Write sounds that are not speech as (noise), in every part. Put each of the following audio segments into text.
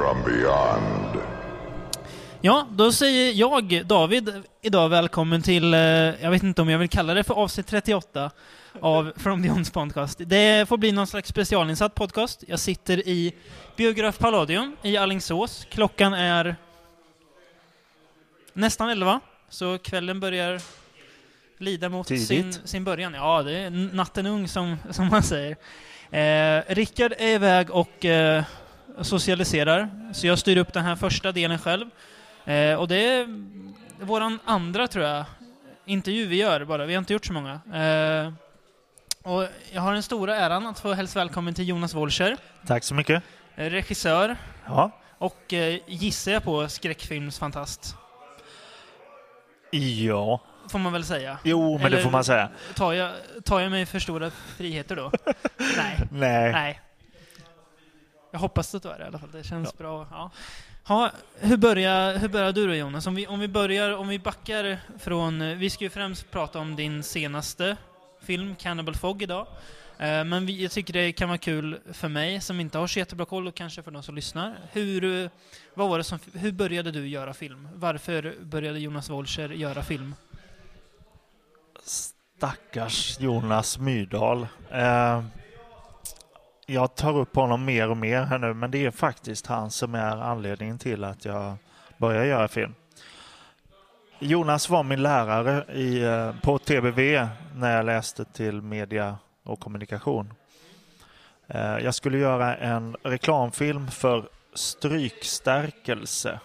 from beyond. Ja, då säger jag, David, idag välkommen till, eh, jag vet inte om jag vill kalla det för avsnitt 38 av From Beyonds podcast. Det får bli någon slags specialinsatt podcast. Jag sitter i Biograf Palladium i Allingsås. Klockan är nästan 11, så kvällen börjar lida mot Tidigt. sin, sin början. Ja, det är natten ung som, som man säger. Eh, Rickard är iväg och eh, socialiserar, så jag styr upp den här första delen själv. Eh, och det är våran andra, tror jag, intervju vi gör bara. Vi har inte gjort så många. Eh, och jag har den stora äran att få hälsa välkommen till Jonas Wolscher, Tack så mycket. eh, regissör Ja. och eh, gissar jag på skräckfilmsfantast. Ja. Får man väl säga. Jo, men det Eller- får man säga. Tar jag, tar jag mig för stora friheter då? (laughs) Nej. Nej. Nej. Jag hoppas att du är det i alla fall. Det känns bra. Ja. Ha, hur, börjar, hur börjar du då Jonas? Om vi, om vi börjar, om vi backar från... Vi ska ju främst prata om din senaste film, Cannibal Fog, idag. Eh, Men vi, jag tycker det kan vara kul för mig som inte har så jättebra koll och kanske för de som lyssnar. Hur, vad var det som, hur började du göra film? Varför började Jonas Wolscher göra film? Stackars Jonas Myrdal. Eh, jag tar upp honom mer och mer här nu, men det är faktiskt han som är anledningen till att jag börjar göra film. Jonas var min lärare i, eh, på TBV när jag läste till media och kommunikation. Eh, jag skulle göra en reklamfilm för strykstärkelse.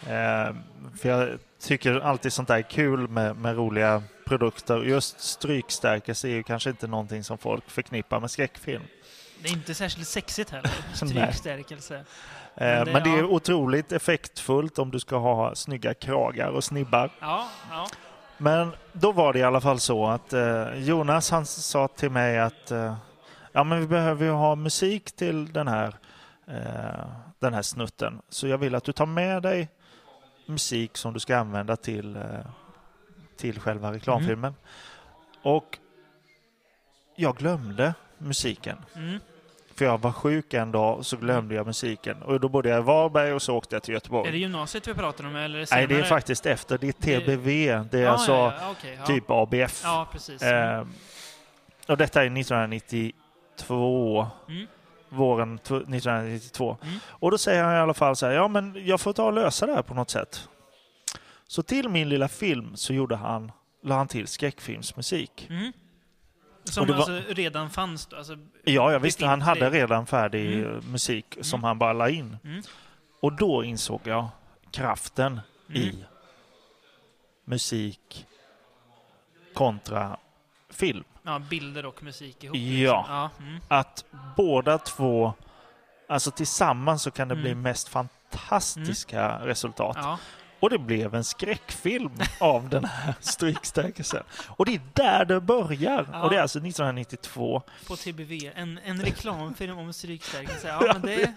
Eh, för jag tycker alltid sånt där är kul med, med roliga produkter. Just strykstärkelse är ju kanske inte någonting som folk förknippar med skräckfilm. Det är inte särskilt sexigt heller. (laughs) (laughs) Nej. Strykstärkelse. Eh, Men det- Men det är ja. otroligt effektfullt om du ska ha snygga kragar och snibbar. Ja, ja. Men då var det i alla fall så att eh, Jonas han sa till mig att eh, ja, men vi behöver ju ha musik till den här, den här snutten. Så jag vill att du tar med dig musik som du ska använda till, till själva reklamfilmen. Och jag glömde musiken. Mm. För jag var sjuk en dag och så glömde jag musiken. Och då bodde jag i Varberg och så åkte jag till Göteborg. Är det gymnasiet vi pratar om eller Nej, senare? det är faktiskt efter. Det är TBV. Det är Ja, alltså ja, ja, okej, ja. typ ABF. Ja, precis. Eh, och detta är 1992. Mm. Våren tw- 1992. Mm. Och då säger han i alla fall så här, ja men jag får ta och lösa det här på något sätt. Så till min lilla film så gjorde han, la han till skräckfilmsmusik. Mm. Som var- alltså redan fanns då? Alltså, Ja, jag visste, han hade redan färdig Mm. musik som Mm. han bara la in. Mm. Och då insåg jag kraften Mm. i musik kontra film. Ja, bilder och musik ihop. Ja. liksom. ja mm. Att båda två, alltså tillsammans så kan det bli Mm. mest fantastiska resultat. ja. Och det blev en skräckfilm av den här strykstärkelsen. Och det är där det börjar. Ja. Och det är alltså 1992. På TBV. En, en (laughs) reklamfilm om strykstärkelse. Ja, men det...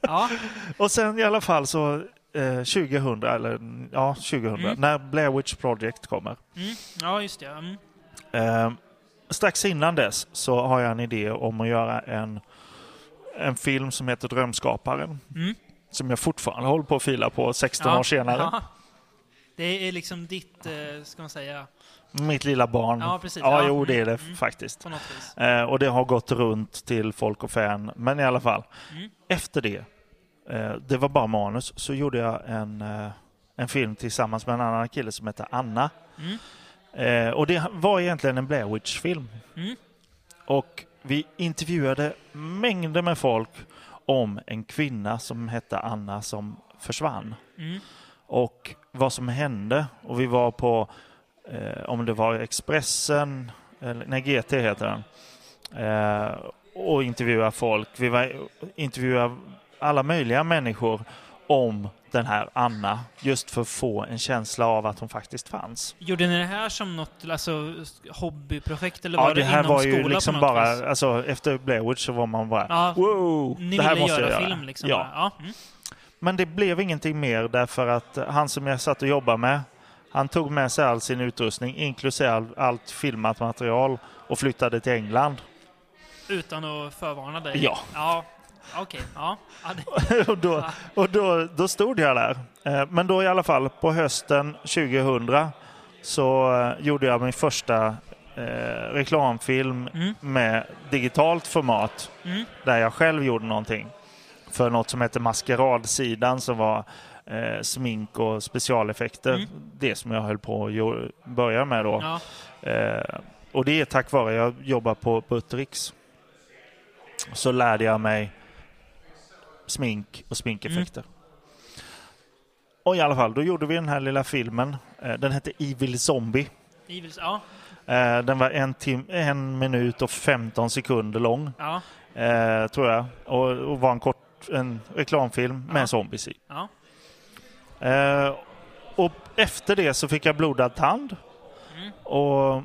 Ja. Och sen i alla fall så eh, 2000, eller ja 2000, Mm. när Blair Witch Project kommer. Mm. Ja, just det. Mm. Eh, strax innan dess så har jag en idé om att göra en, en film som heter Drömskaparen. Mm. Som jag fortfarande håller på att fila på 16 Ja. år senare. Ja. Det är liksom ditt, eh, ska man säga, Mitt lilla barn. Ja, precis. Ja, Ja. jo det är det Mm. faktiskt. Eh, och det har gått runt till folk och fan. Men i alla fall, Mm. efter det, eh, det var bara manus, så gjorde jag en, eh, en film tillsammans med en annan kille som heter Anna. Mm. Eh, och det var egentligen en Blair Witch-film. Mm. Och vi intervjuade mängder med folk om en kvinna som hette Anna som försvann. Mm. Och vad som hände. Och vi var på, eh, om det var Expressen, eller, nej GT heter den. Eh, och intervjuade folk. Vi var, intervjuade alla möjliga människor om den här Anna. Just för att få en känsla av att hon faktiskt fanns. Gjorde ni det här som något alltså, hobbyprojekt eller Ja, var det det, här inom var skola ju liksom på något bara, vis? alltså efter Blair Witch så var man bara Ja, wow, det här måste göra, jag göra. film liksom? Ja. Ja. Mm. Men det blev ingenting mer därför att han som jag satt och jobbade med, han tog med sig all sin utrustning, inklusive all, allt filmat material och flyttade till England. Utan att förvarna dig? Ja. ja. Okej. Ja. (laughs) och då, och då, då stod jag där. Eh, Men då i alla fall på hösten 2000 så eh, gjorde jag min första eh, reklamfilm Mm. med digitalt format mm, där jag själv gjorde någonting för något som heter Maskeradsidan som var eh, smink och specialeffekter. Mm. Det som jag höll på att börja med då. ja. Eh, och det är tack vare jag jobbar på Buttericks. Så lärde jag mig smink och sminkeffekter. Och i alla fall, då gjorde vi den här lilla filmen. Eh, den hette Evil Zombie. Evils, ja. Eh, den var en, tim- en minut och 15 sekunder lång, Ja. eh, tror jag. Och, och var en kort en reklamfilm med Ja. zombies i. Ja. Och efter det så fick jag blodad tand. Mm. Och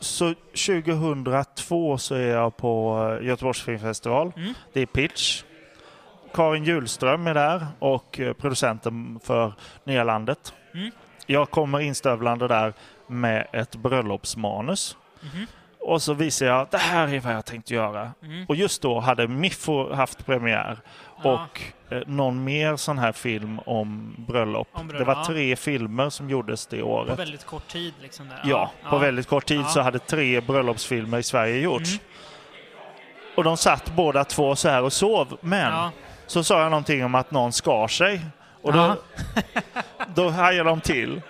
så 2002 så är jag på Göteborgs filmfestival. Mm. Det är Pitch. Karin Hjulström är där och eh, producenten för Nya Landet. Mm. Jag kommer instövlande där med ett bröllopsmanus. Mhm. Och så visar jag att det här är vad jag tänkte göra. Mm. Och just då hade Miffo haft premiär Ja. och eh, någon mer sån här film om bröllop. Om bröllop, det var ja. tre filmer som gjordes det På året. väldigt kort tid liksom. Där. Ja, på väldigt kort tid Ja. så hade tre bröllopsfilmer i Sverige gjorts. Mm. Och de satt båda två så här och sov. Men Ja. Så sa jag någonting om att någon skar sig. Och då, (laughs) då hajade de till.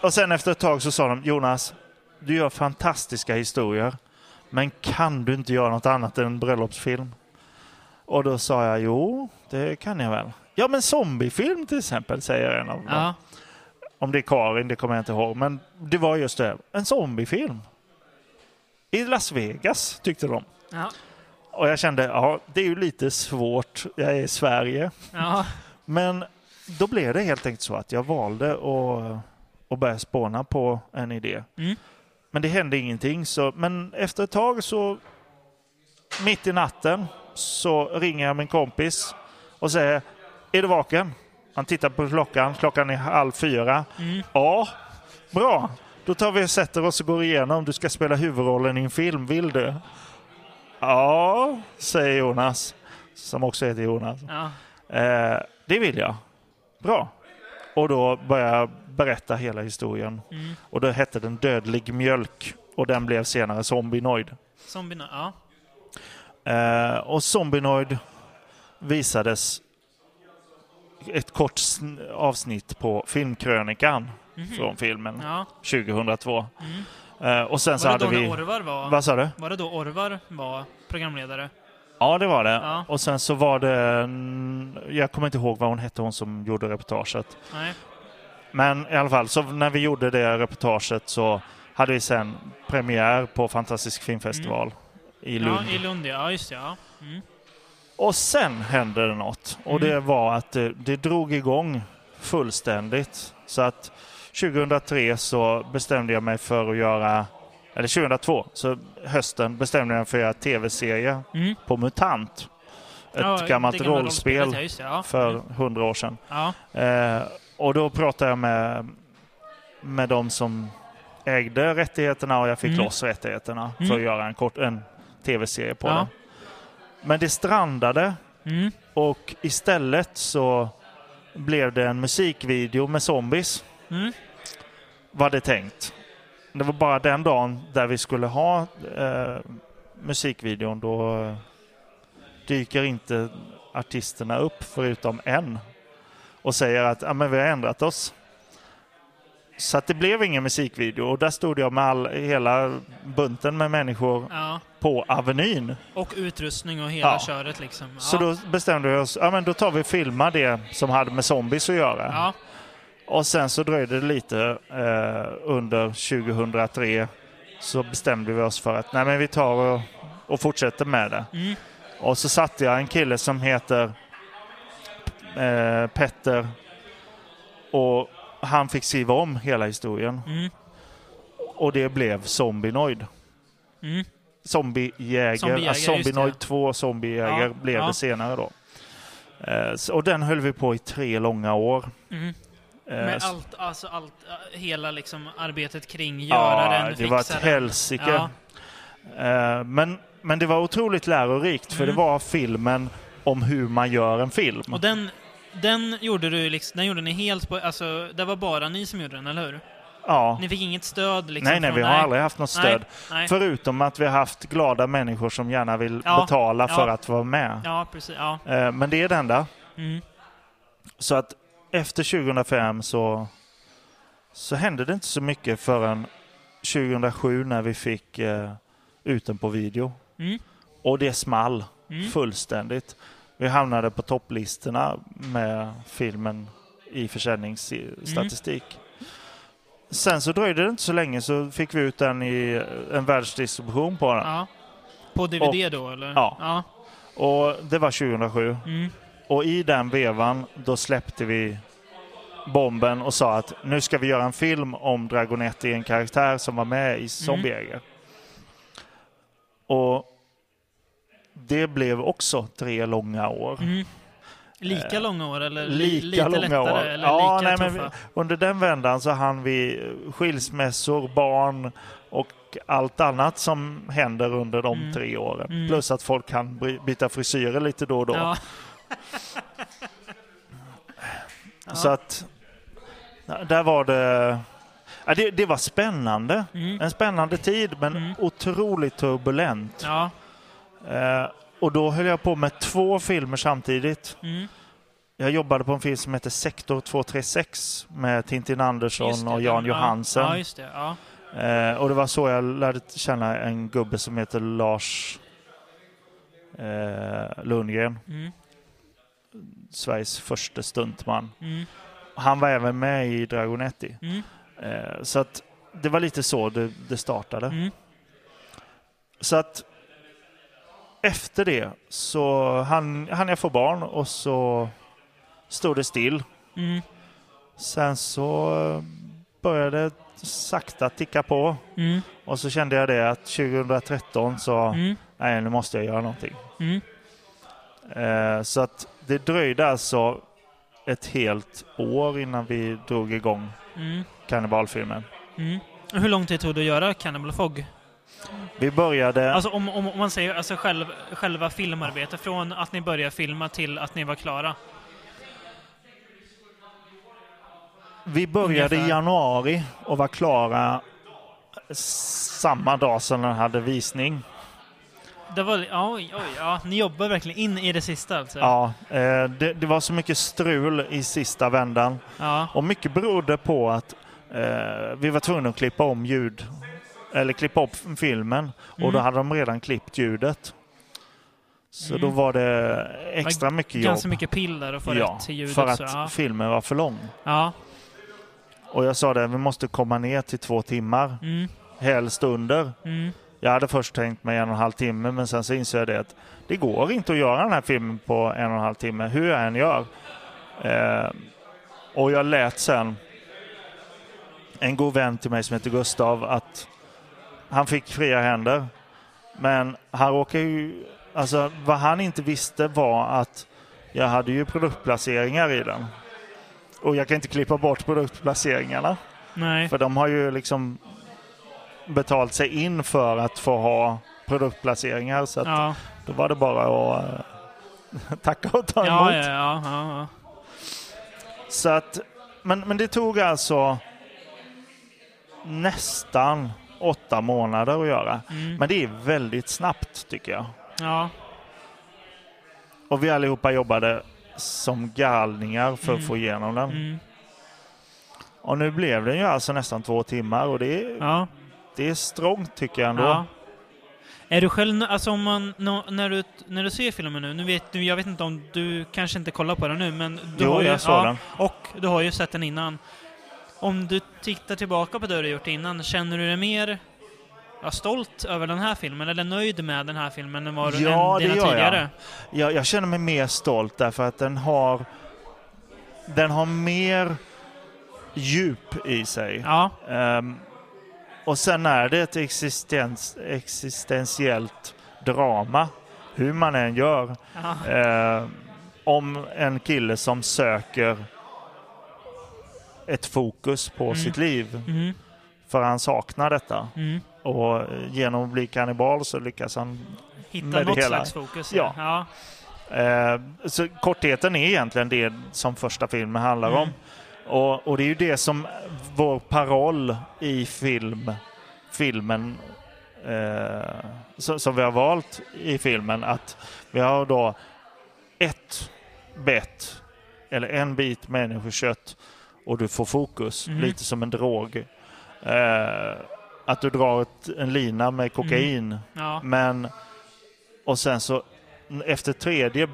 Och sen efter ett tag så sa de Jonas, du gör fantastiska historier. Men kan du inte göra något annat än en bröllopsfilm? Och då sa jag jo, det kan jag väl. Ja men zombiefilm till exempel, säger en av dem. Ja. Om det är Karin, det kommer jag inte ihåg. Men det var just det, en zombiefilm. I Las Vegas, tyckte de. Ja. Och jag kände, ja, det är ju lite svårt. Jag är i Sverige. Ja. Men då blev det helt enkelt så att jag valde att, att börja spåna på en idé. Mm. Men det hände ingenting. Så, men efter ett tag så, mitt i natten, så ringer jag min kompis och säger, är du vaken? Han tittar på klockan, klockan är halv fyra. Mm. Ja, bra. Då tar vi och sätter oss och går igenom. Du ska spela huvudrollen i en film, vill du? Ja, säger Jonas, som också heter Jonas. Ja. Eh, det vill jag. Bra. Och då börjar jag berätta hela historien. Mm. Och då hette den Dödlig mjölk och den blev senare Zombienoid. Zombie, ja. Eh, och Zombienoid visades ett kort sn- avsnitt på filmkrönikan Mhm. från filmen Ja. 2002. Mm. Eh, och sen så Var det hade då vi... när Orvar var... Vad sa du? Var det då Orvar var programledare? Ja, det var det. Ja. Och sen så var det... Jag kommer inte ihåg vad hon hette, hon som gjorde reportaget. Nej. Men i alla fall, så när vi gjorde det reportaget så hade vi sen premiär på Fantastisk filmfestival i Lund. Ja, i Lund ja. ja. Just det, ja. Mm. Och sen hände det något. Och Mm. det var att det, det drog igång fullständigt. Så att 2003 så bestämde jag mig för att göra, eller 2002, så hösten bestämde jag mig för att göra tv-serie Mm. på MUTANT. Ett Ja, gammalt rollspel Ja, för Mm. hundra år sedan. Ja. Eh, och då pratade jag med, med de som ägde rättigheterna och jag fick Mm. loss rättigheterna Mm. för att göra en, kort, en tv-serie på Ja. det. Men det strandade Mm. och istället så blev det en musikvideo med zombies, Mm. Var det tänkt. Det var bara den dagen där vi skulle ha eh, musikvideon, då eh, dyker inte artisterna upp förutom en och säger att ja, men vi har ändrat oss. Så att det blev ingen musikvideo och där stod jag med all, hela bunten med människor ja. på Avenyn. Och utrustning och hela Ja. köret liksom. Ja. Så då bestämde vi oss, ja men då tar vi och filmar det som hade med zombies att göra. Ja. Och sen så dröjde det lite eh, under 2003 så bestämde vi oss för att nej men vi tar och, och fortsätter med det. Mm. Och så satte jag en kille som heter eh, Petter och han fick skriva om hela historien. Mm. Och det blev Zombienoid. Mm. Zombiejäger, alltså just det. Zombienoid 2 Zombiejäger Ja, blev ja. det senare då. Eh, så- och den höll vi på i tre långa år. Mm. Eh, Med s- allt, alltså allt, äh, hela liksom arbetet kring göraren, ja, det var ett helsike. Ja. Eh, men men det var otroligt lärorikt för Mm. det var filmen om hur man gör en film. Och den, den gjorde du liksom, den gjorde ni helt på, alltså det var bara ni som gjorde den, eller hur? ja. Ni fick inget stöd liksom? nej, nej, vi har aldrig haft något stöd. Nej, nej. Förutom att vi har haft glada människor som gärna vill Ja, betala ja. för att vara med. Ja, precis. Eh, Men det är det enda. Mm. Så att efter 2005 så, så hände det inte så mycket förrän 2007 när vi fick eh, ut den på video. Mm. Och det small Mm. fullständigt. Vi hamnade på topplistorna med filmen i försäljningsstatistik. Sen så dröjde det inte så länge så fick vi ut den i en världsdistribution på den. Ja. På DVD då, eller? Ja. ja. Och det var 2007. Mm. Och i den vevan då släppte vi bomben och sa att nu ska vi göra en film om Dragonetti, en karaktär som var med i Zombiejägare. Och det blev också tre långa år. Mm. Lika Eh, långa år, eller li- Lika lite långa lättare? år. Eller Ja, lika nej, men tuffa? vi- under den vändan så hann vi skilsmässor, barn och allt annat som händer under de Mm. tre åren. Mm. Plus att folk kan byta frisyrer lite då och då. Ja. Ja. Så att där var det... Ja, det, det var spännande. Mm. En spännande tid men Mm. otroligt turbulent. Ja. Eh, och då höll jag på med två filmer samtidigt. Mm. Jag jobbade på en film som heter Sektor 236 med Tintin Andersson det, och Jan Johansen. Ja, just det. Ja. Eh, och det var så jag lärde känna en gubbe som heter Lars eh, Lundgren. Mm. Sveriges första stuntman. Mm. Han var även med i Dragonetti. Mm. Eh, så att det var lite så det, det startade. Mm. Så att efter det så hann, hann jag få barn och så stod det still. Mm. Sen så började det sakta ticka på Mm. och så kände jag det att 2013 så, Mm. nej nu måste jag göra någonting. Mm. Eh, så att det dröjde alltså ett helt år innan vi drog igång Mm. kannibalfilmen. Mm. Hur lång tid tog det att göra Cannibal Fog? Vi började... Alltså om, om, om man säger alltså själv, själva filmarbetet, från att ni började filma till att ni var klara. Vi började i Ungefär. januari och var klara samma dag som den hade visning. Det var, ja, oj, oj, ja, ni jobbar verkligen in i det sista alltså? Ja, eh, det, det var så mycket strul i sista vändan. Ja. Och mycket berodde på att eh, vi var tvungna att klippa om ljud. Eller klippa upp filmen. Och Mm. då hade de redan klippt ljudet. Så Mm. då var det extra mycket jobb. Ganska mycket piller att få ja, rätt till ljudet. för att så, ja. filmen var för lång. ja. Och jag sa det, vi måste komma ner till två timmar. Mm. Helst under. Mm. Jag hade först tänkt mig en och en halv timme men sen så insåg jag det att det går inte att göra den här filmen på en och en halv timme hur jag än gör. Eh, och jag lät sen en god vän till mig som heter Gustav att han fick fria händer. Men han råkade ju, alltså vad han inte visste var att jag hade ju produktplaceringar i den. Och jag kan inte klippa bort produktplaceringarna. Nej. För de har ju liksom betalt sig in för att få ha produktplaceringar. Så att Ja. då var det bara att eh, (laughs) tacka och ta emot. Ja, ja, ja. Så att, men, men det tog alltså nästan åtta månader att göra. Mm. Men det är väldigt snabbt tycker jag. ja. Och vi allihopa jobbade som galningar för att Mm. få igenom den. Mm. Och nu blev den ju alltså nästan två timmar och det är, ja. Det är strångt tycker jag ändå. Ja. Är du själv, alltså om man, när, du, när du ser filmen nu, nu vet du, jag vet inte om du kanske inte kollar på den nu, men du Jo, har ju, jag såg den. Och du har ju sett den innan. Om du tittar tillbaka på det du gjort innan, känner du dig mer ja, stolt över den här filmen, eller nöjd med den här filmen än vad du Ja, än dina det gör jag. tidigare? Jag, jag känner mig mer stolt därför att den har den har mer djup i sig. Ja. Ehm, och sen är det ett existens, existentiellt drama, hur man än gör. Ehm, om en kille som söker ett fokus på Mm. sitt liv, Mm. för han saknar detta. Mm. Och genom att bli kannibal så lyckas han Hitta med det något hela. slags fokus. Ja. ja. Eh, så kortheten är egentligen det som första filmen handlar Mm. om. Och, och det är ju det som vår paroll i film, filmen eh, som, som vi har valt i filmen. Att vi har då ett bett eller en bit människokött och du får fokus, Mhm. lite som en drog. Eh, att du drar ett, en lina med kokain ja. men och sen så efter tredje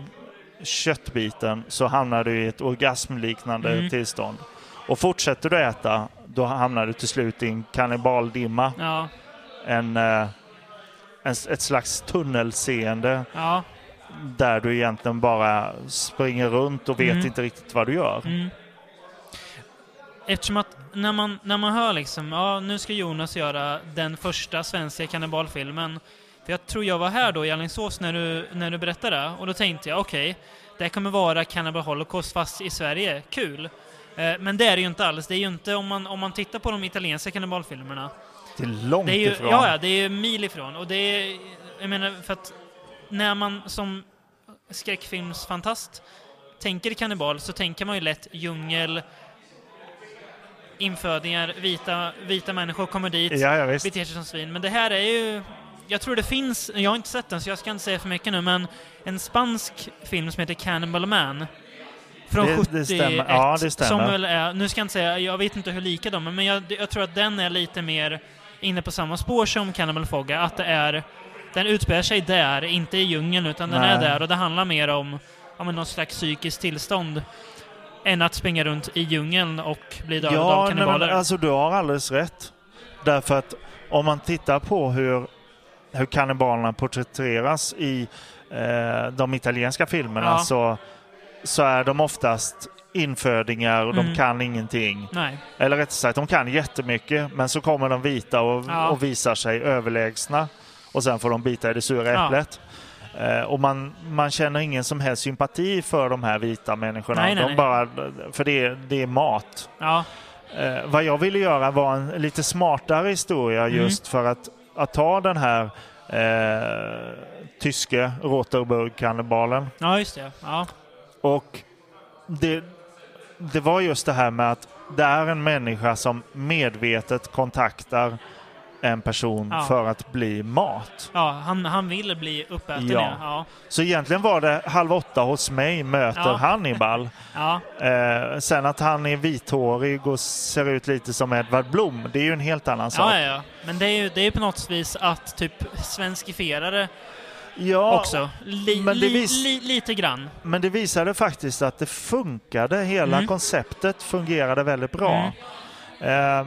köttbiten så hamnar du i ett orgasmliknande Mm. tillstånd. Och fortsätter du äta, då hamnar du till slut i en kannibaldimma. Ja. En, eh, en, ett slags tunnelseende Ja. där du egentligen bara springer runt och vet Mm. inte riktigt vad du gör. Mm. Eftersom att när man, när man hör liksom, ja nu ska Jonas göra den första svenska kannibalfilmen. För jag tror jag var här då i Alingsås när du, när du berättade och då tänkte jag okej, det här kommer vara Cannibal Holocaust fast i Sverige. Kul! Eh, men det är det ju inte alls. Det är ju inte, om man, om man tittar på de italienska kannibalfilmerna, Det är långt det är ju, ifrån. ja, det är mil ifrån. Och det är, jag menar, för att när man som skräckfilmsfantast tänker kannibal så tänker man ju lätt djungel, infödingar, vita, vita människor kommer dit, ja, ja, visst. beter sig som svin. Men det här är ju... Jag tror det finns, jag har inte sett den så jag ska inte säga för mycket nu, men en spansk film som heter Cannibal Man. Från Det- det 71. stämmer. Ja, det stämmer. Som väl är, nu ska jag inte säga, jag vet inte hur lika de är, men jag, jag tror att den är lite mer inne på samma spår som Cannibal Fogga. Att det är, den utspelar sig där, inte i djungeln, utan den är Nej. där och det handlar mer om, om någon slags psykiskt tillstånd. Än att springa runt i djungeln och bli dödad av Ja, nej, kannibaler. men alltså du har alldeles rätt. Därför att om man tittar på hur, hur kannibalerna porträtteras i eh, de italienska filmerna Ja. så, så är de oftast infödingar och Mm. de kan ingenting. Nej. Eller rättare sagt, de kan jättemycket men så kommer de vita och, Ja. och visar sig överlägsna. Och sen får de bita i det sura Ja. äpplet. Eh, och man, man känner ingen som helst sympati för de här vita människorna. Nej, nej, de. Bara, för det, är- det är mat. Ja. Eh, vad jag ville göra var en lite smartare historia Mm. just för att, att ta den här eh, tyske Roterburg-kannibalen. ja, just det. Ja. Och det, det var just det här med att det är en människa som medvetet kontaktar en person Ja. för att bli mat. Ja, han, han ville bli uppäten, Ja. ja. Så egentligen var det halv åtta hos mig möter Ja. Hannibal. (laughs) ja. Eh, sen att han är vithårig och ser ut lite som Edvard Blom, det är ju en helt annan sak. Ja, ja. Men det är ju det är på något vis att typ svenskifiera det Ja, också. Li, men det vis- li, lite grann. men det visade faktiskt att det funkade. Hela Mm. konceptet fungerade väldigt bra. Eh,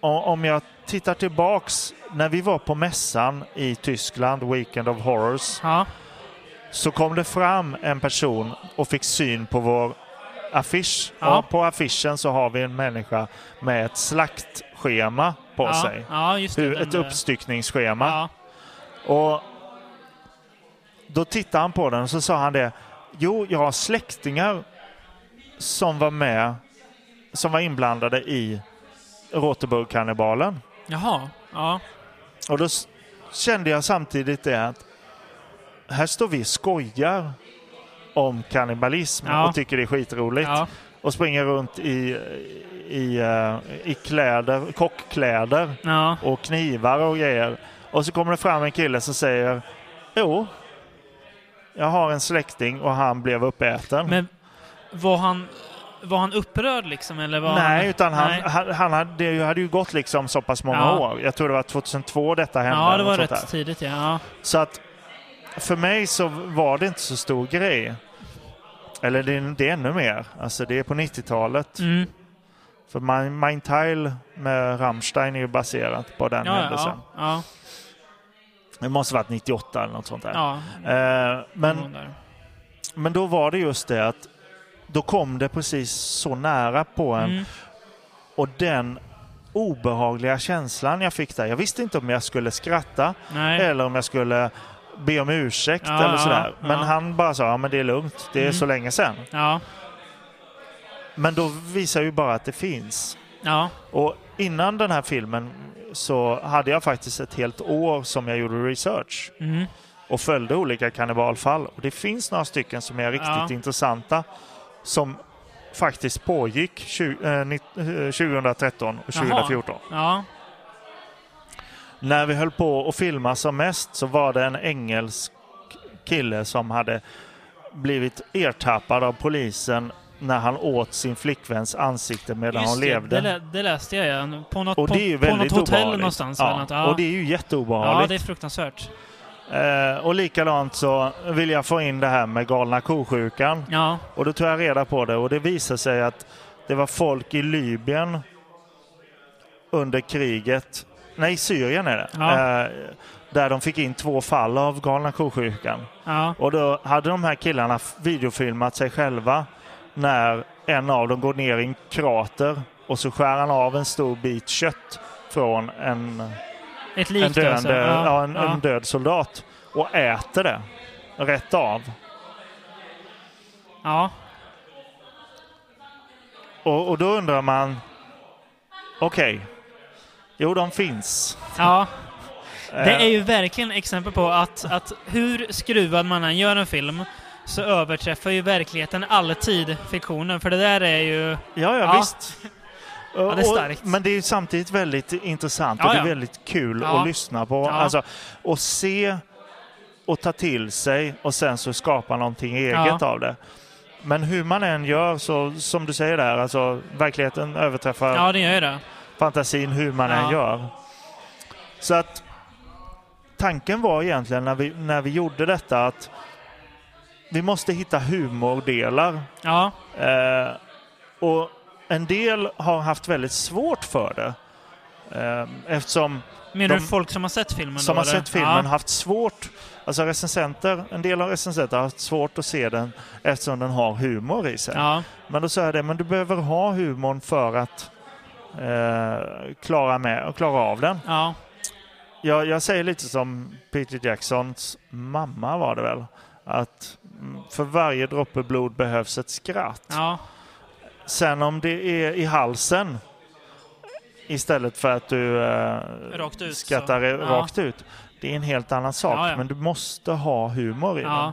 o- om jag tittar tillbaks, när vi var på mässan i Tyskland, Weekend of Horrors, Ja. så kom det fram en person och fick syn på vår affisch. Ja. Och på affischen så har vi en människa med ett slaktschema på ja. sig. Det. Hur, ett där. uppstyckningsschema. Och då tittade han på den och så sa han det. Jo, jag har släktingar som var med, som var inblandade i Roterburg-kannibalen. Jaha. Ja. Och då kände jag samtidigt det att här står vi och skojar om kannibalism Ja. och tycker det är skitroligt. Ja. Och springer runt i, i, eh, i kläder, kockkläder Ja. och knivar och grejer. Och så kommer det fram en kille som säger Jo, jag har en släkting och han blev uppäten. Men var han, var han upprörd liksom? Eller var Nej, han, utan han, Nej. han, han hade, det hade ju gått liksom så pass många Ja. år. Jag tror det var 2002 detta hände. Ja, det var rätt tidigt, ja. Så att för mig så var det inte så stor grej. Eller det, är- det är ännu mer. Alltså det är på 90-talet. Mm. För mein Teil med Rammstein är ju baserat på den Ja, händelsen. ja, Det måste varit 98 eller något sånt där. Eh, men, men då var det just det att då kom det precis så nära på en Mm. och den obehagliga känslan jag fick där. Jag visste inte om jag skulle skratta Nej. eller om jag skulle be om ursäkt Ja, eller sådär. Men ja. han bara sa, ja men det är lugnt, det är Mm. så länge sedan. Ja. Men då visar ju bara att det finns. Och innan den här filmen så hade jag faktiskt ett helt år som jag gjorde research Mm. och följde olika kannibalfall. Och det finns några stycken som är riktigt intressanta som faktiskt pågick tju- eh, nitt- eh, 2013 och Jaha. 2014. Ja. När vi höll på att filma som mest så var det en engelsk kille som hade blivit ertappad av polisen när han åt sin flickväns ansikte medan Just hon det, levde. det, det läste jag ja. På något, och på, det är ju på något hotell obehagligt. någonstans. Ja, eller något. Ja. Och det är ju ja, jätteobehagligt. det är fruktansvärt. Eh, och likadant så vill jag få in det här med galna ko-sjukan. Ja, Och då tog jag reda på det och det visade sig att det var folk i Libyen under kriget, nej Syrien är det, Ja. eh, där de fick in två fall av galna ko-sjukan. ja, Och då hade de här killarna videofilmat sig själva när en av dem går ner i en krater och så skär han av en stor bit kött från en, ett en, lik alltså. döende, ja, Ja, en, ja. en död soldat och äter det rätt av. ja. Och, och då undrar man, okej, jo de finns. ja. Det Eh, är ju verkligen exempel på att, att hur skruvad man än gör en film så överträffar ju verkligheten alltid fiktionen. För det där är ju... Ja, ja, Ja. visst. Det är Och- starkt. Men det är samtidigt väldigt intressant Ja, och det är ja. väldigt kul Ja. att lyssna på. Ja. Alltså, och se och ta till sig och sen så skapa någonting eget Ja. av det. Men hur man än gör så, som du säger där, alltså verkligheten överträffar Ja, det gör det. fantasin hur man Ja. än gör. Så att tanken var egentligen när vi, när vi gjorde detta att vi måste hitta humordelar. Ja, Eh, och en del har haft väldigt svårt för det. Eh, eftersom menar De- du folk som har sett filmen som då, har sett filmen Ja. haft svårt, alltså recensenter, en del av recensenter har haft svårt att se den eftersom den har humor i sig. Ja, Men då sa jag det, men du behöver ha humorn för att eh, klara, med, klara av den. ja, Jag, jag säger lite som Peter Jacksons mamma var det väl. Att mm, för varje droppe blod behövs ett skratt. ja, Sen om det är i halsen istället för att du eh, Rakt ut, skrattar så. Ja. rakt ut. Det är en helt annan sak. Ja, ja. Men du måste ha humor i den. ja.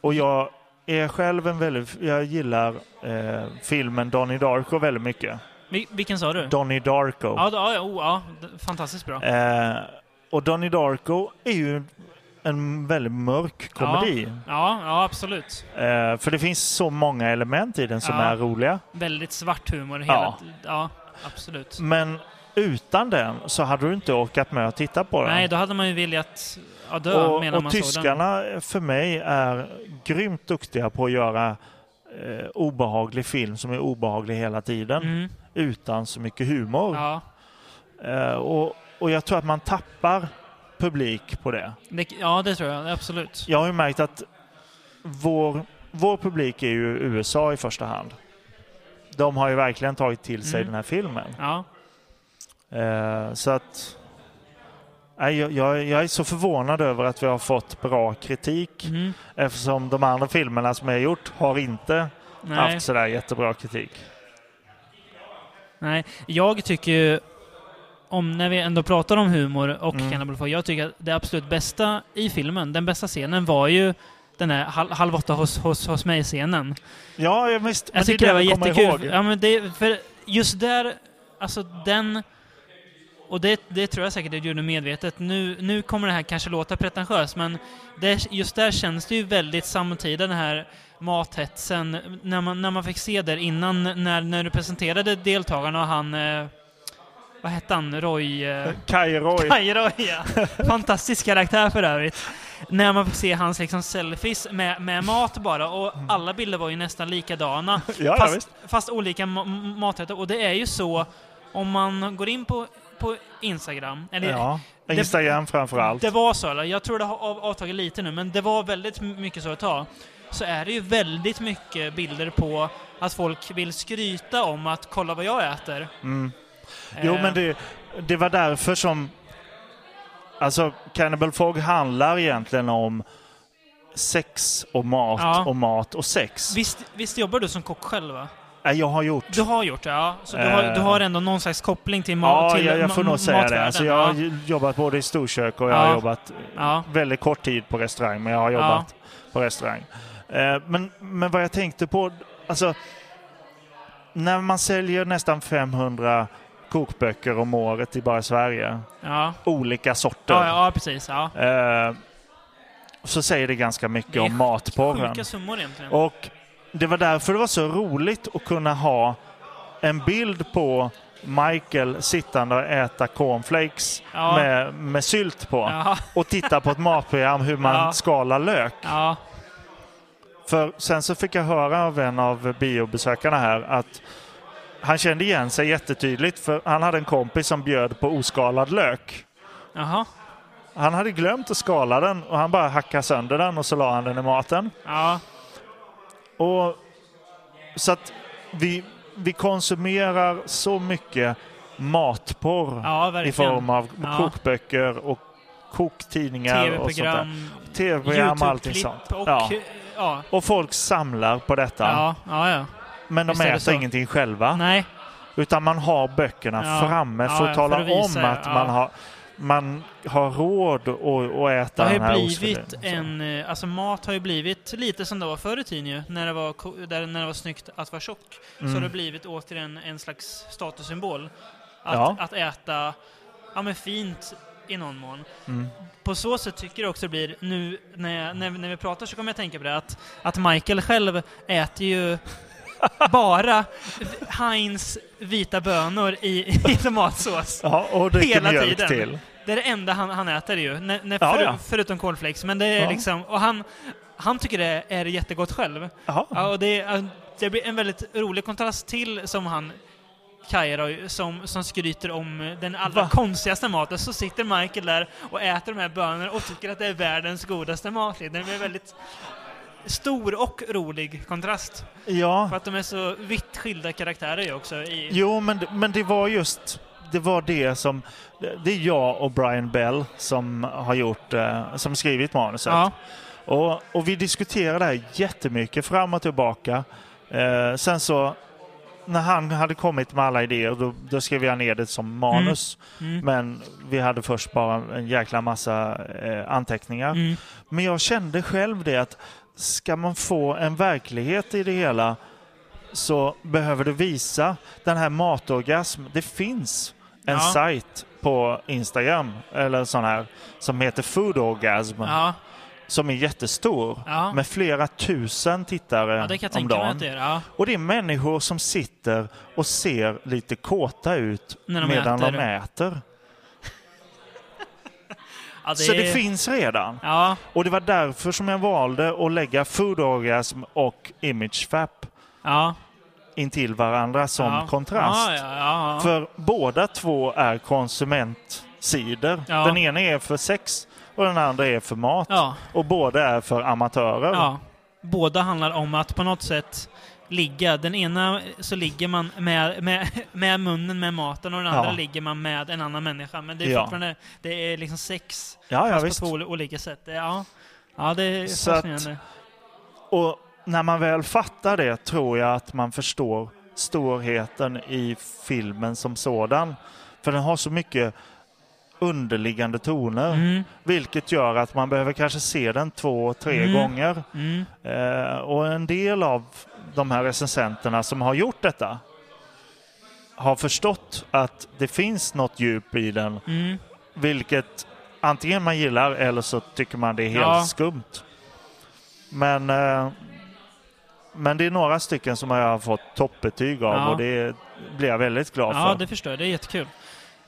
Och jag är själv en väldigt... Jag gillar eh, filmen Donnie Darko väldigt mycket. Vil- Vilken sa du? Donnie Darko. Ja, ja, ja, oh, ja, fantastiskt bra. Eh, och Donnie Darko är ju en väldigt mörk komedi. Ja, ja, absolut. Eh, för det finns så många element i den som Ja. är roliga. Väldigt svart humor hela Ja. Ja, absolut. Men utan den så hade du inte orkat med att titta på den. Nej, då hade man ju velat ja, dö och medan och man såg den. tyskarna för mig är grymt duktiga på att göra eh, obehaglig film som är obehaglig hela tiden Mm, utan så mycket humor. ja. Eh, och, och jag tror att man tappar publik på det. Det, ja, det tror jag. Absolut. Jag har ju märkt att vår, vår publik är ju USA i första hand. De har ju verkligen tagit till sig Mm. den här filmen. Ja, Eh, så att... Jag, jag, jag är så förvånad över att vi har fått bra kritik mm, eftersom de andra filmerna som jag har gjort har inte nej. haft sådär jättebra kritik. Nej, jag tycker ju, om när vi ändå pratar om humor och Mm. Cannibal Ferox, jag tycker att det absolut bästa i filmen, den bästa scenen var ju den här hal- halv åtta hos, hos, hos mig-scenen. Ja, ja, visst. Jag tycker det, var jag kommer jättekul. ihåg. Ja, men det, för just där, alltså den... Och det, det tror jag säkert att du gjorde medvetet. Nu, nu kommer det här kanske låta pretentiöst, men det, just där känns det ju väldigt samtida, den här mathetsen. När man, när man fick se det innan, när, när du presenterade deltagarna och han... Eh, vad hette han? Roy... Eh, Kai Roy. Kaj Roy, ja. Fantastisk karaktär för övrigt. När man får se hans liksom selfies med, med mat bara, och alla bilder var ju nästan likadana. (laughs) Ja, ja, fast, visst. fast olika maträtter. Och det är ju så, om man går in på, på Instagram, eller Ja. det- Instagram framför allt. det var så, jag tror det har av, avtagit lite nu, men det var väldigt mycket så ett tag. Så är det ju väldigt mycket bilder på att folk vill skryta om att kolla vad jag äter. Mm. Jo, Eh, men det, det var därför som... Alltså, Cannibal Fog handlar egentligen om sex och mat Ja. och mat och sex. Visst, visst jobbar du som kock själv va? Jag har gjort. Du har gjort det, ja. Så du, har, du har ändå någon slags koppling till, ma- Ja, jag, jag får nog säga det. Alltså, jag har ja. jobbat både i storkök och jag Ja. har jobbat Ja. väldigt kort tid på restaurang, men jag har jobbat på restaurang. Eh, men, men vad jag tänkte på, alltså när man säljer nästan 500 kokböcker om året i bara Sverige, Ja. olika sorter, Ja, ja, precis. Ja. eh, så säger det ganska mycket Det om matporren. Sjuka summor egentligen. Och det var därför det var så roligt att kunna ha en bild på Michael sittande och äta cornflakes Ja. med, med sylt på Ja. och titta på ett matprogram hur man Ja. skalar lök. För sen så fick jag höra av en av biobesökarna här att han kände igen sig jättetydligt för han hade en kompis som bjöd på oskalad lök. Jaha. Han hade glömt att skala den och han bara hackade sönder den och så la han den i maten. Ja. Och så att vi, vi konsumerar så mycket matporr Ja, i form av Ja. kokböcker och koktidningar och sånt där. TV-program, allting sånt. och... Ja. Ja. Och folk samlar på detta. Ja, ja, ja. Men de Visst är det äter så. ingenting själva. Nej. Utan man har böckerna Ja. framme Ja, för ja, att tala för att visa, om att ja. man, har, man har råd att, att äta Det har den här ju blivit ostfilén. en... eh, Alltså mat har ju blivit lite som det var förr i tiden ju. När det var, ko- där, när det var snyggt att vara tjock. Så Mm. har det blivit återigen en slags statussymbol. Att, Ja. att äta ja, men fint i någon mån. Mm. På så sätt tycker jag också det blir, nu när, jag, när, när vi pratar så kommer jag tänka på det, att, att Michael själv äter ju bara Heinz vita bönor i, i tomatsås. Ja, och dricker hela mjölk tiden. till. Det är det enda han, han äter ju, när, när, Ja, för, ja. förutom cornflakes. Men det är Ja. liksom, och han, han tycker det är jättegott själv. Ja, och det, är- det blir en väldigt rolig kontrast till som han Kairo som, som skryter om den allra Va? konstigaste maten, så sitter Michael där och äter de här bönorna och tycker att det är världens godaste mat. Det blir väldigt stor och rolig kontrast. Ja, För att de är så vitt skilda karaktärer ju också. I, jo men, men det var just det var det som det är jag och Brian Bell som har gjort eh, som skrivit manuset. ja, Och, och vi diskuterade det här jättemycket fram och tillbaka. Eh, sen så när han hade kommit med alla idéer då, då skrev jag ner det som manus. mm, Men vi hade först bara en jäkla massa eh, anteckningar. mm, Men jag kände själv det att ska man få en verklighet i det hela så behöver du visa den här matorgasm. Det finns en Ja. sajt på Instagram eller sån här som heter Food Orgasm ja, som är jättestor ja. med flera tusen tittare ja, om dagen. det är. Och det är människor som sitter och ser lite kåta ut de medan äter. de äter. Ja, Så det finns redan. Ja, Och det var därför som jag valde att lägga Food Orgasm och Image Fap ja. intill varandra som ja. kontrast. För båda två är konsumentsidor. Den ena är för sex och den andra är för mat. Och båda är för amatörer. Båda handlar om att på något sätt ligga. Den ena så ligger man med, med, (laughs) med munnen med maten och den andra Ja. ligger man med en annan människa. Men det är Ja. fortfarande det är liksom sex ja, ja fast på två olika sätt. Ja, ja det är Så att- fascinerande. Och när man väl fattar det tror jag att man förstår storheten i filmen som sådan. För den har så mycket underliggande toner. Mm, Vilket gör att man behöver kanske se den två, tre Mm. gånger. mm, Eh, och en del av de här recensenterna som har gjort detta har förstått att det finns något djup i den. mm. Vilket antingen man gillar eller så tycker man det är helt Ja. skumt. Men, eh, men det är några stycken som jag har fått toppbetyg av Ja. och det blir jag väldigt glad Ja, för. det förstår jag. Det är jättekul.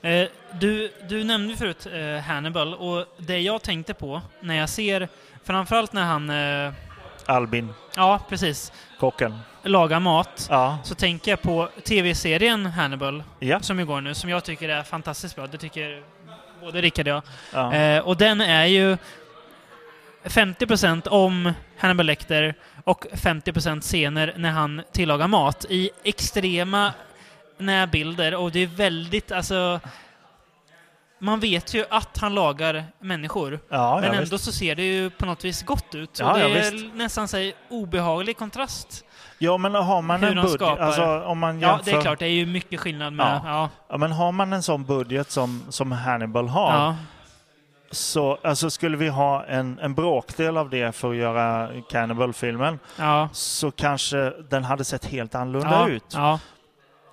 Eh, du, du nämnde förut eh, Hannibal och det jag tänkte på när jag ser, framförallt när han, eh, Albin, ja precis, kocken. lagar mat, Ja, så tänker jag på tv-serien Hannibal, ja. som ju går nu, som jag tycker är fantastiskt bra. Det tycker både Rickard och jag. ja. Eh, och den är ju 50% om Hannibal Lecter och 50% scener när han tillagar mat i extrema närbilder och det är väldigt, alltså man vet ju att han lagar människor. Ja, men ja, ändå visst. så ser det ju på något vis gott ut. Ja, och det ja, är nästan så obehaglig kontrast. ja, men har man en budget, alltså om man Ja, jämför, det är klart, det är ju mycket skillnad med... Ja. Ja. Ja, men har man en sån budget som, som Hannibal har, Ja. så alltså, skulle vi ha en, en bråkdel av det för att göra Cannibal-filmen, Ja. så kanske den hade sett helt annorlunda Ja. ut.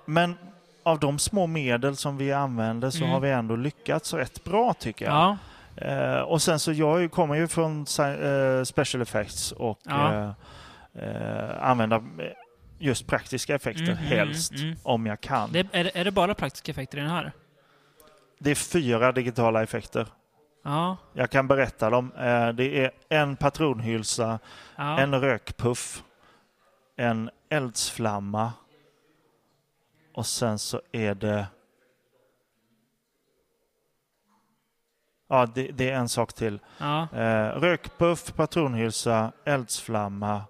Men av de små medel som vi använder så Mm. har vi ändå lyckats rätt bra tycker jag. Ja. Eh, och sen så jag kommer ju från eh, special effects och Ja. eh, eh, använda just praktiska effekter Mm, mm, helst, mm. om jag kan. Det, är, är det bara praktiska effekter i den här? Det är fyra digitala effekter. Ja. Jag kan berätta dem. Eh, det är en patronhylsa, Ja. en rökpuff, en eldsflamma och sen så är det... Ja, det, det är en sak till. ja. Eh, rökpuff, patronhylsa, eldsflamma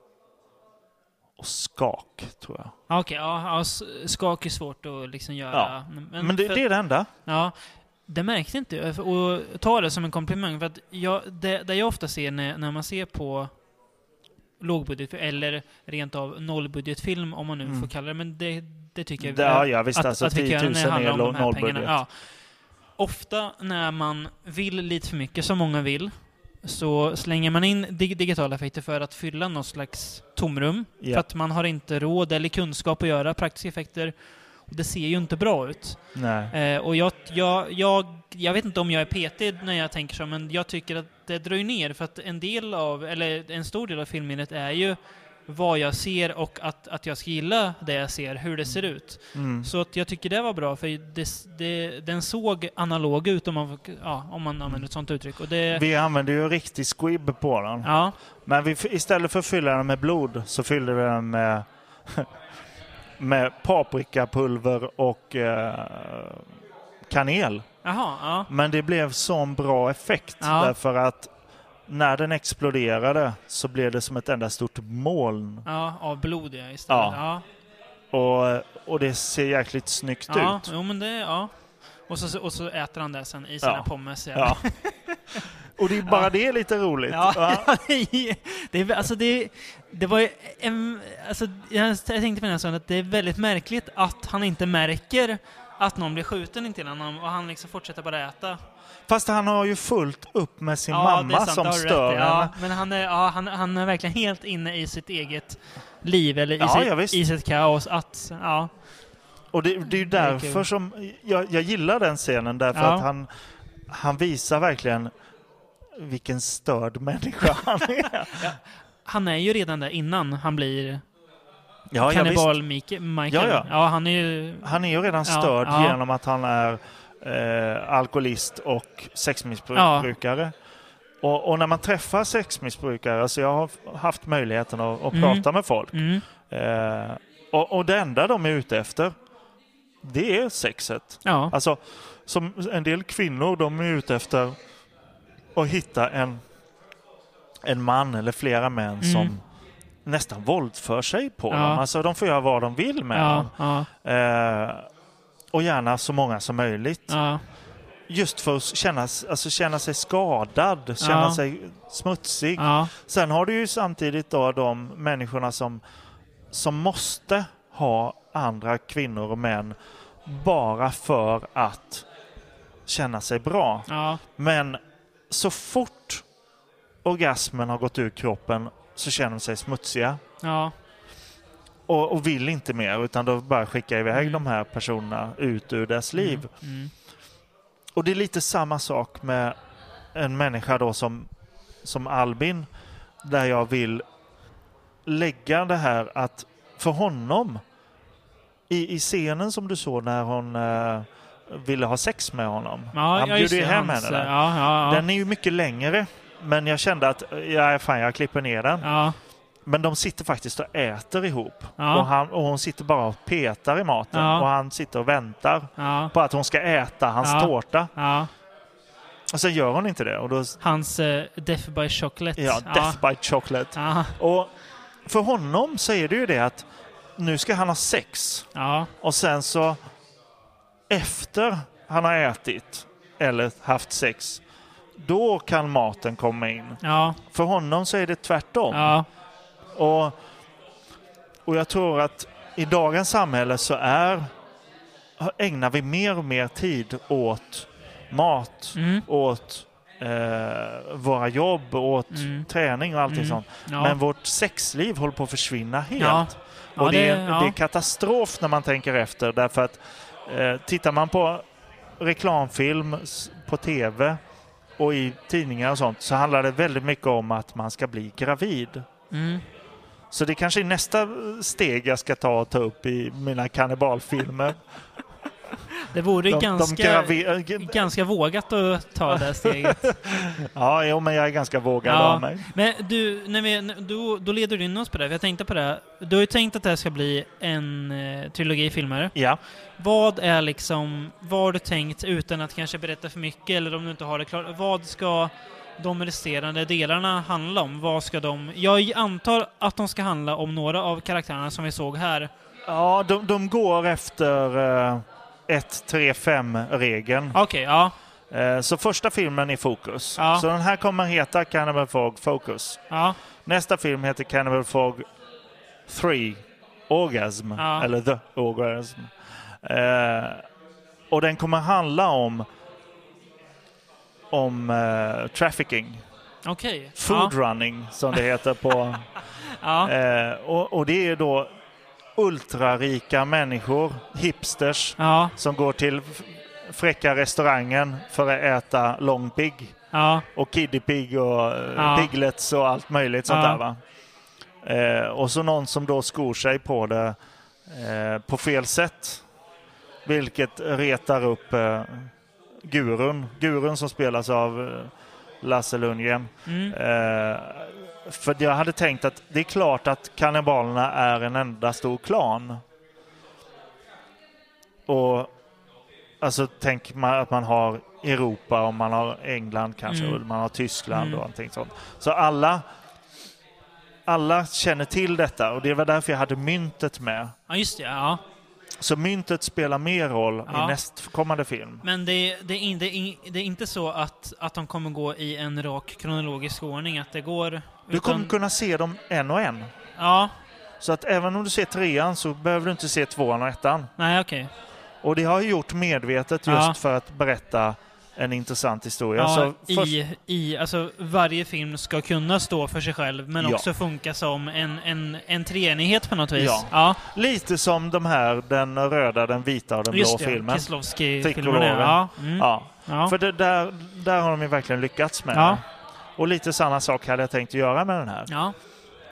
och skak, tror jag. Ja, Okej, ja, ja, skak är svårt att liksom göra. Ja. Men, det, för- det är det enda. Ja, det märkte inte jag. Och ta det som en komplimang. För att jag, det, det jag ofta ser när, när man ser på lågbudget eller rent av nollbudgetfilm, om man nu Mm. får kalla det. Men det, det tycker jag ja, ja, visst. att, alltså, att vi 10 kan 000 göra när det handlar är nollbudget. Ja. Ofta när man vill lite för mycket, som många vill, så slänger man in dig digitala effekter för att fylla något slags tomrum. Ja. För att man har inte råd eller kunskap att göra praktiska effekter. Och det ser ju inte bra ut. Eh, och jag, jag, jag, jag vet inte om jag är petig när jag tänker så, men jag tycker att det dröjer ner för att en del av, eller en stor del av filmminnet är ju vad jag ser och att, att jag ska gilla det jag ser, hur det ser ut. Mm. Så att jag tycker det var bra, för det, det, den såg analog ut om man, ja, om man använder ett sånt uttryck. Det, Vi använde ju riktig squib på den. ja, Men vi, istället för att fylla den med blod så fyllde vi den med, (laughs) med paprikapulver och eh, kanel. jaha, ja. Men det blev sån bra effekt därför att när den exploderade så blev det som ett enda stort moln. Ja, av blod ja, istället. Ja. Ja, Och, och det ser jäkligt snyggt ja, ut. jo men det, ja. Och så, och så äter han det sen i sina Ja. pommes. Ja. (laughs) och det är bara Ja. det är lite roligt. Ja, va? (laughs) det, är, alltså det, det var en, alltså jag, jag tänkte på den här stunden att det är väldigt märkligt att han inte märker att någon blir skjuten intill honom och han liksom fortsätter bara äta. Fast han har ju fullt upp med sin ja, är mamma sant, som stör ja, Men han är, ja, han, han är verkligen helt inne i sitt eget liv, eller i, sitt, i sitt kaos. Att, ja, Och det, det är ju Det är därför kul. som jag, jag gillar den scenen, därför att han, han visar verkligen vilken störd människa (laughs) han är. han är ju redan där innan han blir Ja, kannibal Michael. Ja, ja. ja, han är ju... Han är ju redan störd genom att han är eh, alkoholist och sexmissbrukare. Och, och när man träffar sexmissbrukare, så jag har haft möjligheten att, att Mm. prata med folk. Mm, Eh, och, och det enda de är ute efter, det är sexet. ja, Alltså, som en del kvinnor, de är ute efter att hitta en, en man eller flera män Mm. som nästan våldför sig på Ja. dem. Alltså, de får göra vad de vill med ja, dem. ja, Eh, och gärna så många som möjligt. ja, Just för att känna, alltså känna sig skadad, känna Ja. sig smutsig. ja, Sen har du ju samtidigt då de människorna som, som måste ha andra kvinnor och män bara för att känna sig bra. Men så fort orgasmen har gått ur kroppen så känner de sig smutsiga ja, och, och vill inte mer utan då bara skicka iväg Mm. de här personerna ut ur deras liv. Mm, mm. Och det är lite samma sak med en människa då som, som Albin där jag vill lägga det här att för honom i, i scenen som du såg när hon eh, ville ha sex med honom. Ja, han just ju hem henne där. Ja, ja. Den är ju mycket längre men jag kände att ja, fan, jag klipper ner den. Men de sitter faktiskt och äter ihop. Ja. Och, han, och hon sitter bara och petar i maten Ja. och han sitter och väntar ja, på att hon ska äta hans tårta. Och sen gör hon inte det. Och då, Hans eh, Death by Chocolate. ja, death by chocolate. Och för honom så är det ju det att nu ska han ha sex. Och sen så efter han har ätit eller haft sex, då kan maten komma in. För honom så är det tvärtom. Och, och jag tror att i dagens samhälle så är, ägnar vi mer och mer tid åt mat, mm, åt eh, våra jobb, åt Mm. träning och allting Mm. sånt. ja. Men vårt sexliv håller på att försvinna helt. Ja. Ja, och det, det- det är katastrof när man tänker efter därför att eh, tittar man på reklamfilm på tv och i tidningar och sånt så handlar det väldigt mycket om att man ska bli gravid. Mm. Så det kanske är nästa steg jag ska ta och ta upp i mina kannibalfilmer. Det vore De, ganska, de gravi- ganska vågat att ta det steget. (laughs) ja, jo, men jag är ganska vågad Ja. av mig. Men du, när vi, då, då leder du in oss på det. För jag tänkte på det. Du har ju tänkt att det här ska bli en eh, trilogi filmer. Ja. Vad är liksom, vad har du tänkt utan att kanske berätta för mycket eller om du inte har det klart. Vad ska de resterande delarna handla om? Vad ska de... Jag antar att de ska handla om några av karaktärerna som vi såg här. Ja, de, de går efter uh, 1-3-5-regeln. Okej, ja. Eh, så första filmen är Fokus. Ja. Så den här kommer heta Cannibal Fog Focus. Ja, Nästa film heter Cannibal Fog 3 Orgasm, Ja. eller The Orgasm. Eh, och den kommer handla om om eh, trafficking, okej. food Ja, running som det heter på... (laughs) ja, eh, och, och det är då ultrarika människor, hipsters, ja, som går till fräcka restaurangen för att äta Long Pig och Kiddy Pig och eh. Piglets och allt möjligt sånt där va. Eh, och så någon som då skor sig på det eh, på fel sätt. Vilket retar upp eh, gurun. Gurun som spelas av eh, Lasse Lundgren. mm, Eh, för jag hade tänkt att det är klart att kannibalerna är en enda stor klan. Och alltså tänk man att man har Europa och man har England kanske Mm. och man har Tyskland Mm. och allting sånt. Så alla alla känner till detta och det var därför jag hade myntet med. ja, just det. Ja. Så myntet spelar mer roll Ja. i nästkommande film. Men det, det, är det, är, det är inte så att, att de kommer gå i en rak kronologisk ordning, att det går... Du kommer kunna se dem en och en. Ja, Så att även om du ser trean så behöver du inte se tvåan och ettan. nej okej. Och det har jag gjort medvetet just Ja. för att berätta en intressant historia. Ja, så i, i, alltså varje film ska kunna stå för sig själv, men Ja. också funka som en, en, en treenighet på något vis. Ja. ja Lite som de här, den röda, den vita och den just blå det. filmen. Kieslowski-filmerna. Tricolore. Ja. Mm. Ja. För det där, där har de ju verkligen lyckats med. Ja. Och lite samma sak hade jag tänkt göra med den här. Ja.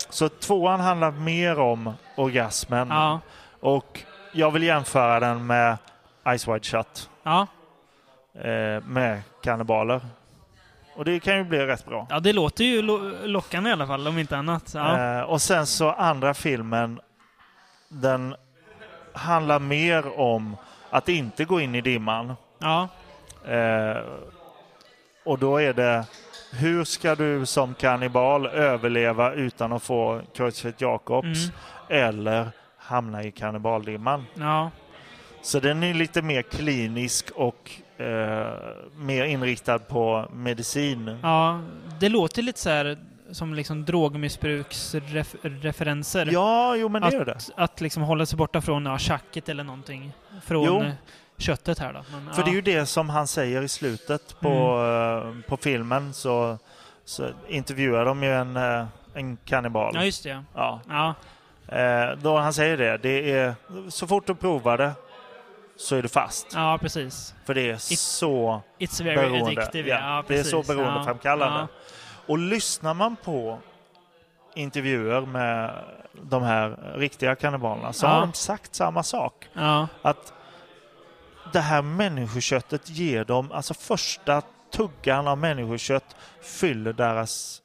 Så tvåan handlar mer om orgasmen. Ja. Och jag vill jämföra den med Ice Wide Shut. Ja. Eh, med kannibaler. Och det kan ju bli rätt bra. ja, det låter ju lo lockande i alla fall, om inte annat. Ja. Eh, och sen så andra filmen, den handlar mer om att inte gå in i dimman. Ja. Eh, och då är det, hur ska du som kannibal överleva utan att få Kreuzfeld Jakobs Mm. eller hamna i kannibaldimman? Ja. Så den är lite mer klinisk och eh, mer inriktad på medicin. ja. Det låter lite så här som liksom drogmissbruksreferenser. Ja, jo men det är det. att, att liksom hålla sig borta från ja, tjacket eller någonting. Från Jo. eh, köttet här då. Men, För ja. det är ju det som han säger i slutet på, Mm. eh, på filmen. Så, så intervjuar de ju en, eh, en kannibal. Ja, just det. Ja. Ja. Eh, då han säger det, det är så fort du provar det så är du fast. ja, precis. För det är så It's very beroende. addictive. Ja, Ja, det är så beroendeframkallande. Ja. Och lyssnar man på intervjuer med de här riktiga kannibalerna så Ja. har de sagt samma sak. Att det här människoköttet ger dem, alltså första tuggan av människokött fyller deras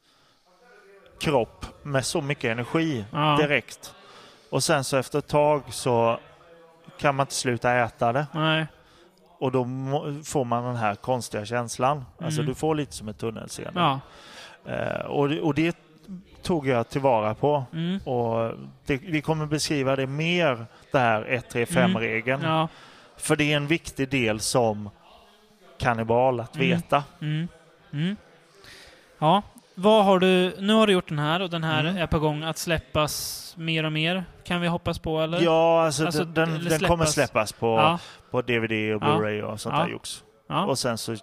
kropp med så mycket energi direkt. Och sen så efter ett tag så kan man inte sluta äta det Nej. och då får man den här konstiga känslan. Alltså Mm. du får lite som ett tunnelseende. Ja. Eh, och, det- och det tog jag tillvara på. Mm. Och det, vi kommer beskriva det mer, det här 1-3-5-regeln. Ja. För det är en viktig del som kannibal att Mm. veta. Mm. Mm. Ja, vad har du... Nu har du gjort den här och den här Mm. är på gång att släppas mer och mer. Kan vi hoppas på, eller? Ja, alltså, Alltså, den, den, den kommer släppas. på, Ja, på DVD och Ja. Blu-ray och sånt Ja. där jox. ja. Och sen så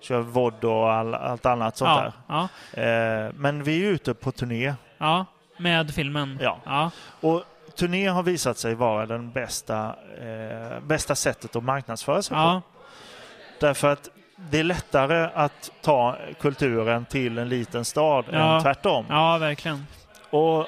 kör vi VOD och all, allt annat sånt ja, ja, där. Eh, men vi är ute på turné. ja, med filmen. Ja. Ja, Och turné har visat sig vara den bästa, eh, bästa sättet att marknadsföra sig på. ja, Därför att det är lättare att ta kulturen till en liten stad Ja. än tvärtom. ja, verkligen. Och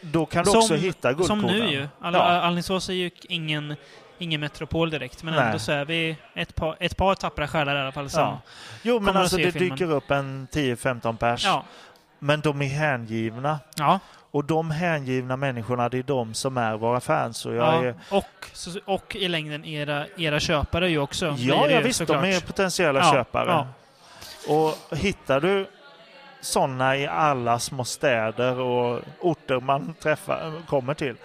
då kan du Som- också hitta Som guldkornen. nu ju. All, Ja. Alingsås är ju ingen, ingen metropol direkt, men Nej. ändå så är vi ett par, ett par tappra själar i alla fall som... Ja. Jo, men alltså det filmen. dyker upp en 10-15 pers. Ja. Men de är hängivna. Ja. Och de hängivna människorna, det är de som är våra fans. Och jag ja. är, Och, och i längden era, era köpare ju också. ja, ja visst, såklart. de är potentiella Ja, köpare. ja. Och hittar du sådana i alla små städer och orter man träffar, kommer till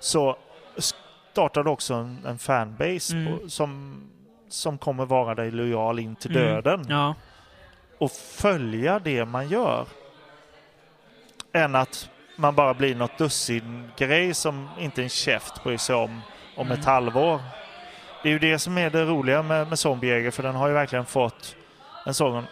så startar du också en, en fanbase Mm. och, som, som kommer vara dig lojal in till Mm. döden. Ja. Och följa det man gör. Än att man bara blir något dussin grej som inte en käft bryr sig om om Mm. ett halvår. Det är ju det som är det roliga med, med Zombiejägare för den har ju verkligen fått en sån...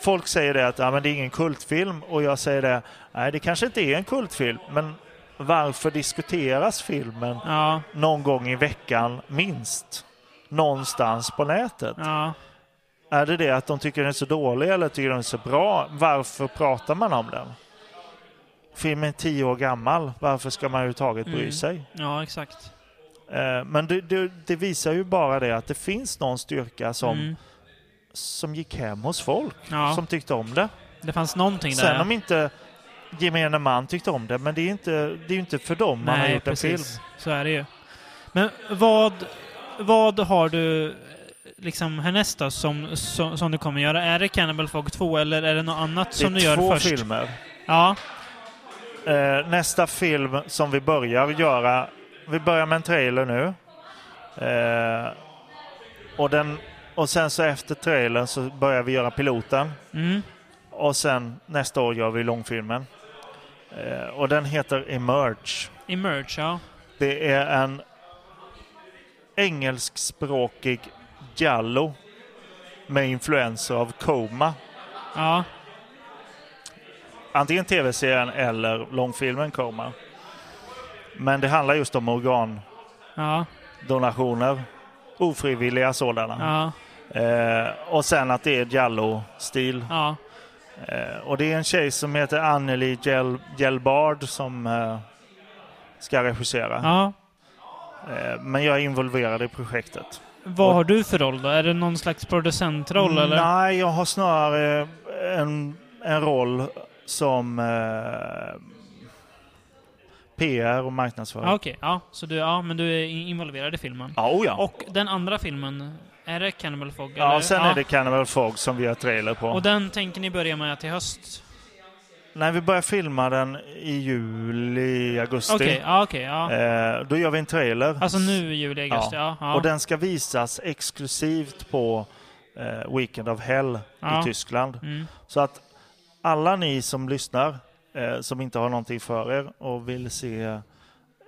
Folk säger det att ja, men det är ingen kultfilm och jag säger det, nej det kanske inte är en kultfilm men varför diskuteras filmen Ja. någon gång i veckan minst? Någonstans på nätet. Ja. Är det det att de tycker den är så dålig eller tycker den är så bra? Varför pratar man om den? Filmen är tio år gammal. Varför ska man överhuvudtaget bry Mm. sig? Ja, exakt. Eh, Men det, det, det visar ju bara det att det finns någon styrka som, Mm. som gick hem hos folk. Ja. Som tyckte om det. Det fanns någonting där. Sen om inte gemene man tyckte om det, men det är ju inte, det är inte för dem man har Nej, gjort precis. en film. Så är det ju. Men vad, vad har du liksom härnäst då, som, som, som du kommer göra? Är det Cannibal Fog 2 eller är det något annat Det som du är gör två först? filmer. Ja, Eh, nästa film som vi börjar göra, vi börjar med en trailer nu. Eh, och, den, och sen så efter trailern så börjar vi göra piloten. mm. Och sen nästa år gör vi långfilmen. Eh, och den heter Emerge. Emerge, ja. Det är en engelskspråkig giallo med influenser av Coma. Ja, Antingen tv-serien eller långfilmen Coma. Men det handlar just om organdonationer. ja, Ofrivilliga sådana. ja, Eh, och sen att det är giallo-stil. ja. Eh, och det är en tjej som heter Anneli Gel Gelbard som eh, ska regissera. Eh, men jag är involverad i projektet. Vad har du för roll då? Är det någon slags producentroll eller? Nej, jag har snarare en, en roll som eh, PR och marknadsföring. Ja, Okej, ja. Så du, ja, men du är in- involverad i filmen. Ja, oh ja. Och den andra filmen, är det Cannibal Fog? ja, eller? sen är det Cannibal Fog som vi har trailer på. Och den tänker ni börja med till höst? Nej, vi börjar filma den i juli, augusti. Okej, ja, okej, ja. Eh, då gör vi en trailer. Alltså nu i juli, augusti, ja. ja. Och den ska visas exklusivt på eh, Weekend of Hell Ja. i Tyskland. Mm. Så att alla ni som lyssnar, eh, som inte har någonting för er och vill se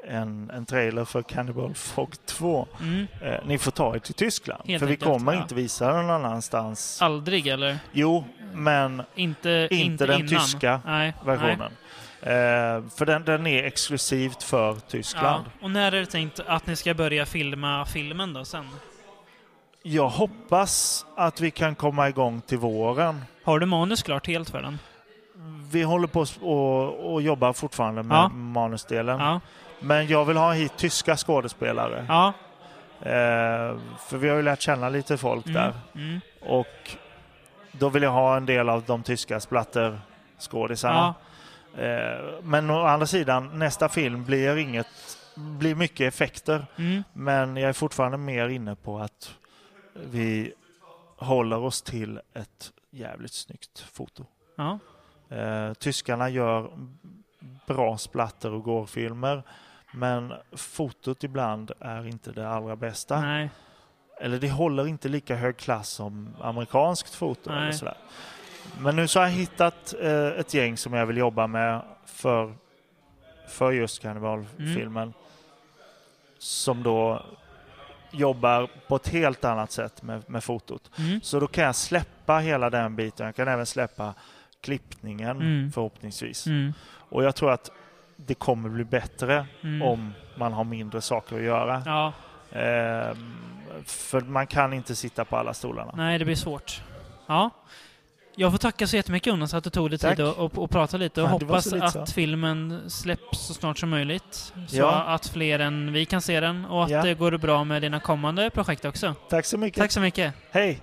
en, en trailer för Cannibal Fog 2, Mm. eh, ni får ta er till Tyskland. Helt för vi kommer ja. inte visa den någon annanstans. Aldrig eller? Jo, men Inte, Inte den innan. tyska Nej, versionen. Eh, för den, den är exklusivt för Nej. Tyskland. Ja. Och när är det tänkt att ni ska börja filma filmen då sen? Jag hoppas att vi kan komma igång till våren. Har du manus klart helt för den? Vi håller på och, och jobbar fortfarande med Ja. manusdelen. Ja. Men jag vill ha hit tyska skådespelare. Ja. Eh, för vi har ju lärt känna lite folk Mm. där. Mm. Och då vill jag ha en del av de tyska splatterskådisarna. Ja. Eh, men å andra sidan, nästa film blir inget blir mycket effekter. Mm. Men jag är fortfarande mer inne på att vi håller oss till ett jävligt snyggt foto. Ja. Eh, tyskarna gör bra splatter och gårfilmer. Men fotot ibland är inte det allra bästa. Nej. eller det håller inte lika hög klass som amerikanskt foto. Nej. Eller sådär. Men nu så har jag hittat eh, ett gäng som jag vill jobba med för, för just karnevalfilmen. Som då jobbar på ett helt annat sätt med, med fotot. Mm. Så då kan jag släppa hela den biten. Jag kan även släppa klippningen Mm. förhoppningsvis. Mm. Och jag tror att det kommer bli bättre Mm. om man har mindre saker att göra. Ja, Ehm, för man kan inte sitta på alla stolarna. nej det blir svårt. Ja. Jag får tacka så jättemycket Jonas att du tog dig tid och, och, och prata lite och var hoppas lite att filmen släpps så snart som möjligt. Så Ja. att fler än vi kan se den och att Ja. det går bra med dina kommande projekt också. Tack så mycket. Tack så mycket. Hej!